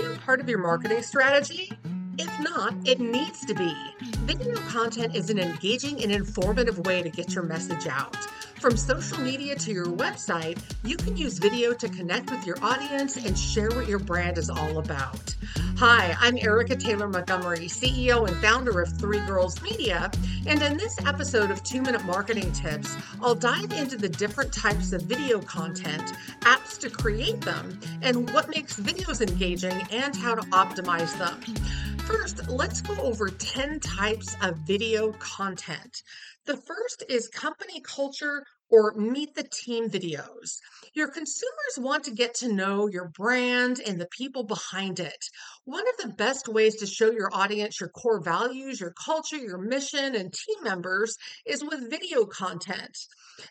video part of your marketing strategy? If not, it needs to be. Video content is an engaging and informative way to get your message out. From social media to your website, you can use video to connect with your audience and share what your brand is all about. Hi, I'm Erica Taylor Montgomery, CEO and founder of Three Girls Media. And in this episode of Two Minute Marketing Tips, I'll dive into the different types of video content, apps to create them, and what makes videos engaging and how to optimize them. First, let's go over 10 types of video content. The first is company culture or meet the team videos. Your consumers want to get to know your brand and the people behind it. One of the best ways to show your audience your core values, your culture, your mission, and team members is with video content.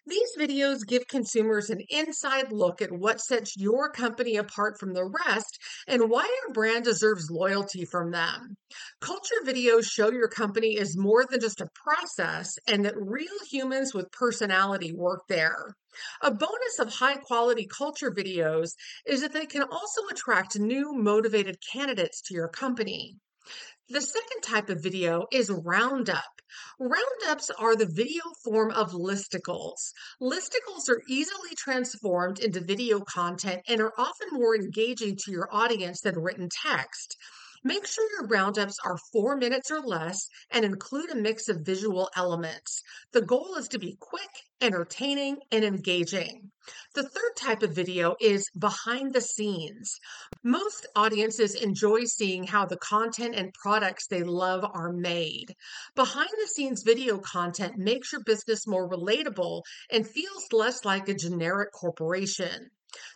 These videos give consumers an inside look at what sets your company apart from the rest and why your brand deserves loyalty from them. Culture videos show your company is more than just a process and that real humans with personality work there. A bonus of high quality culture videos is that they can also attract new motivated candidates to your company. The second type of video is roundup. Roundups are the video form of listicles. Listicles are easily transformed into video content and are often more engaging to your audience than written text. Make sure your roundups are four minutes or less and include a mix of visual elements. The goal is to be quick, entertaining, and engaging. The third type of video is behind the scenes. Most audiences enjoy seeing how the content and products they love are made. Behind the scenes video content makes your business more relatable and feels less like a generic corporation.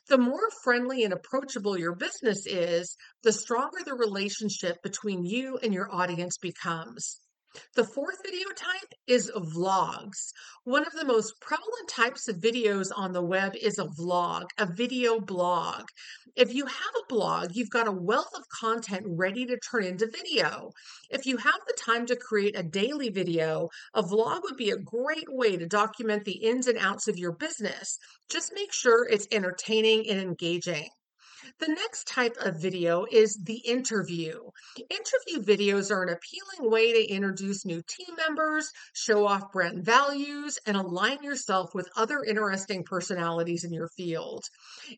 The more friendly and approachable your business is, the stronger the relationship between you and your audience becomes. The fourth video type is vlogs. One of the most prevalent types of videos on the web is a vlog, a video blog. If you have a blog, you've got a wealth of content ready to turn into video. If you have the time to create a daily video, a vlog would be a great way to document the ins and outs of your business. Just make sure it's entertaining and engaging. The next type of video is the interview. Interview videos are an appealing way to introduce new team members, show off brand values, and align yourself with other interesting personalities in your field.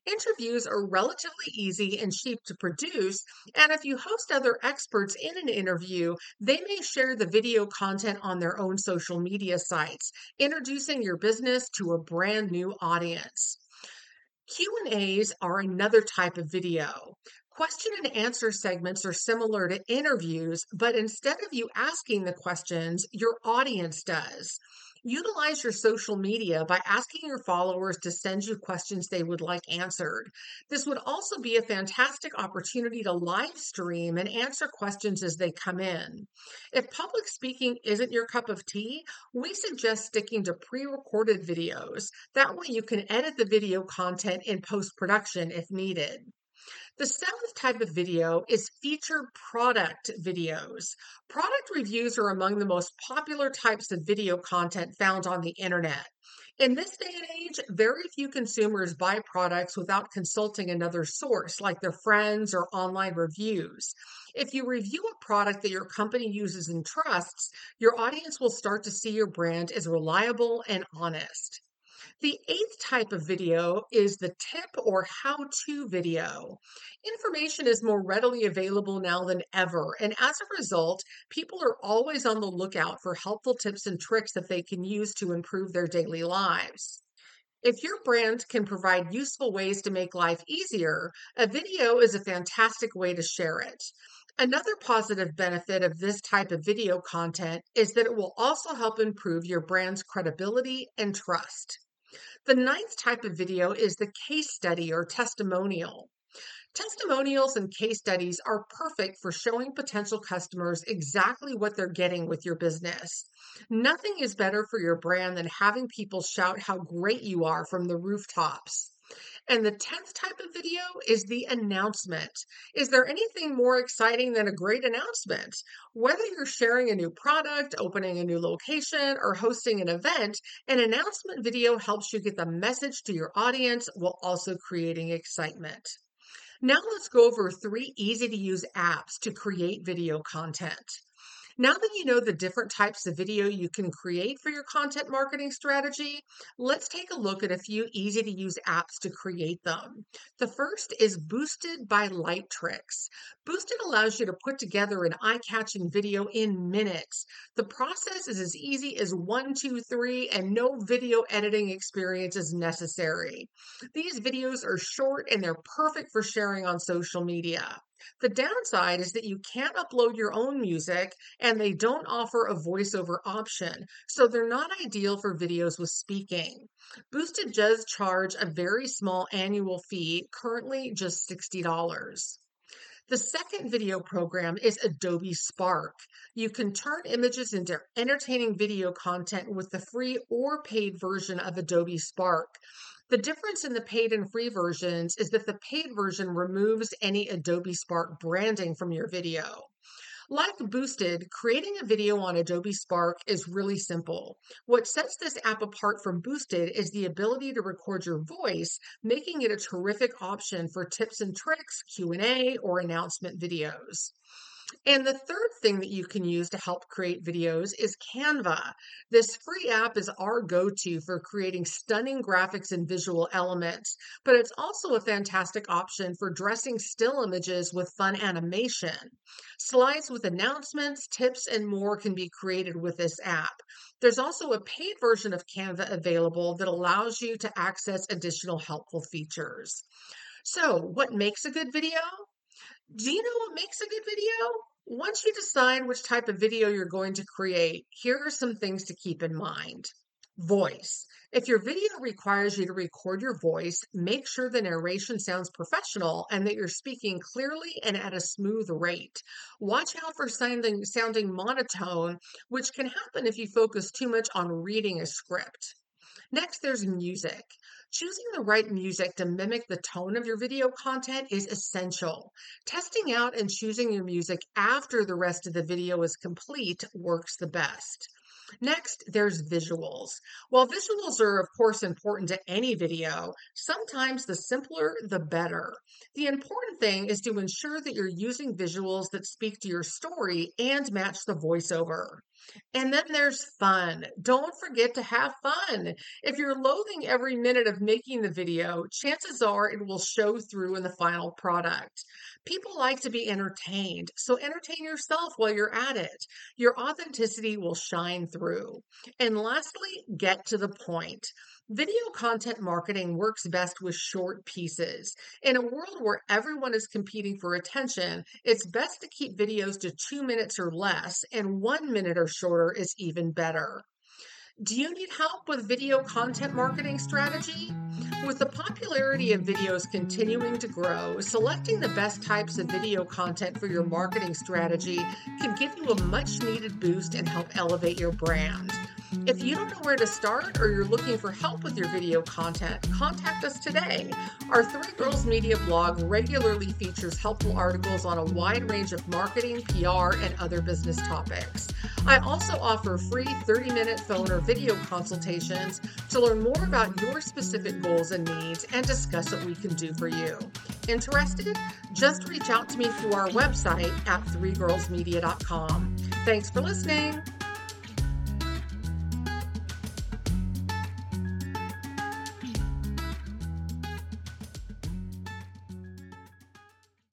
Interviews are relatively easy and cheap to produce, and if you host other experts in an interview, they may share the video content on their own social media sites, introducing your business to a brand new audience. Q&As are another type of video. Question and answer segments are similar to interviews, but instead of you asking the questions, your audience does. Utilize your social media by asking your followers to send you questions they would like answered. This would also be a fantastic opportunity to live stream and answer questions as they come in. If public speaking isn't your cup of tea, we suggest sticking to pre recorded videos. That way, you can edit the video content in post production if needed. The seventh type of video is featured product videos. Product reviews are among the most popular types of video content found on the internet. In this day and age, very few consumers buy products without consulting another source, like their friends or online reviews. If you review a product that your company uses and trusts, your audience will start to see your brand as reliable and honest. The eighth type of video is the tip or how to video. Information is more readily available now than ever, and as a result, people are always on the lookout for helpful tips and tricks that they can use to improve their daily lives. If your brand can provide useful ways to make life easier, a video is a fantastic way to share it. Another positive benefit of this type of video content is that it will also help improve your brand's credibility and trust. The ninth type of video is the case study or testimonial. Testimonials and case studies are perfect for showing potential customers exactly what they're getting with your business. Nothing is better for your brand than having people shout how great you are from the rooftops. And the 10th type of video is the announcement. Is there anything more exciting than a great announcement? Whether you're sharing a new product, opening a new location, or hosting an event, an announcement video helps you get the message to your audience while also creating excitement. Now let's go over three easy to use apps to create video content. Now that you know the different types of video you can create for your content marketing strategy, let's take a look at a few easy to use apps to create them. The first is Boosted by Lightricks. Boosted allows you to put together an eye catching video in minutes. The process is as easy as one, two, three, and no video editing experience is necessary. These videos are short and they're perfect for sharing on social media. The downside is that you can't upload your own music and they don't offer a voiceover option, so they're not ideal for videos with speaking. Boosted does charge a very small annual fee, currently just $60. The second video program is Adobe Spark. You can turn images into entertaining video content with the free or paid version of Adobe Spark. The difference in the paid and free versions is that the paid version removes any Adobe Spark branding from your video. Like Boosted, creating a video on Adobe Spark is really simple. What sets this app apart from Boosted is the ability to record your voice, making it a terrific option for tips and tricks, Q&A, or announcement videos. And the third thing that you can use to help create videos is Canva. This free app is our go to for creating stunning graphics and visual elements, but it's also a fantastic option for dressing still images with fun animation. Slides with announcements, tips, and more can be created with this app. There's also a paid version of Canva available that allows you to access additional helpful features. So, what makes a good video? Do you know what makes a good video? Once you decide which type of video you're going to create, here are some things to keep in mind. Voice. If your video requires you to record your voice, make sure the narration sounds professional and that you're speaking clearly and at a smooth rate. Watch out for sounding, sounding monotone, which can happen if you focus too much on reading a script. Next, there's music. Choosing the right music to mimic the tone of your video content is essential. Testing out and choosing your music after the rest of the video is complete works the best. Next, there's visuals. While visuals are, of course, important to any video, sometimes the simpler, the better. The important thing is to ensure that you're using visuals that speak to your story and match the voiceover. And then there's fun. Don't forget to have fun. If you're loathing every minute of making the video, chances are it will show through in the final product. People like to be entertained, so entertain yourself while you're at it. Your authenticity will shine through. And lastly, get to the point. Video content marketing works best with short pieces. In a world where everyone is competing for attention, it's best to keep videos to two minutes or less, and one minute or shorter is even better. Do you need help with video content marketing strategy? With the popularity of videos continuing to grow, selecting the best types of video content for your marketing strategy can give you a much needed boost and help elevate your brand. If you don't know where to start or you're looking for help with your video content, contact us today. Our Three Girls Media blog regularly features helpful articles on a wide range of marketing, PR, and other business topics. I also offer free 30 minute phone or video consultations to learn more about your specific goals and needs and discuss what we can do for you. Interested? Just reach out to me through our website at threegirlsmedia.com. Thanks for listening.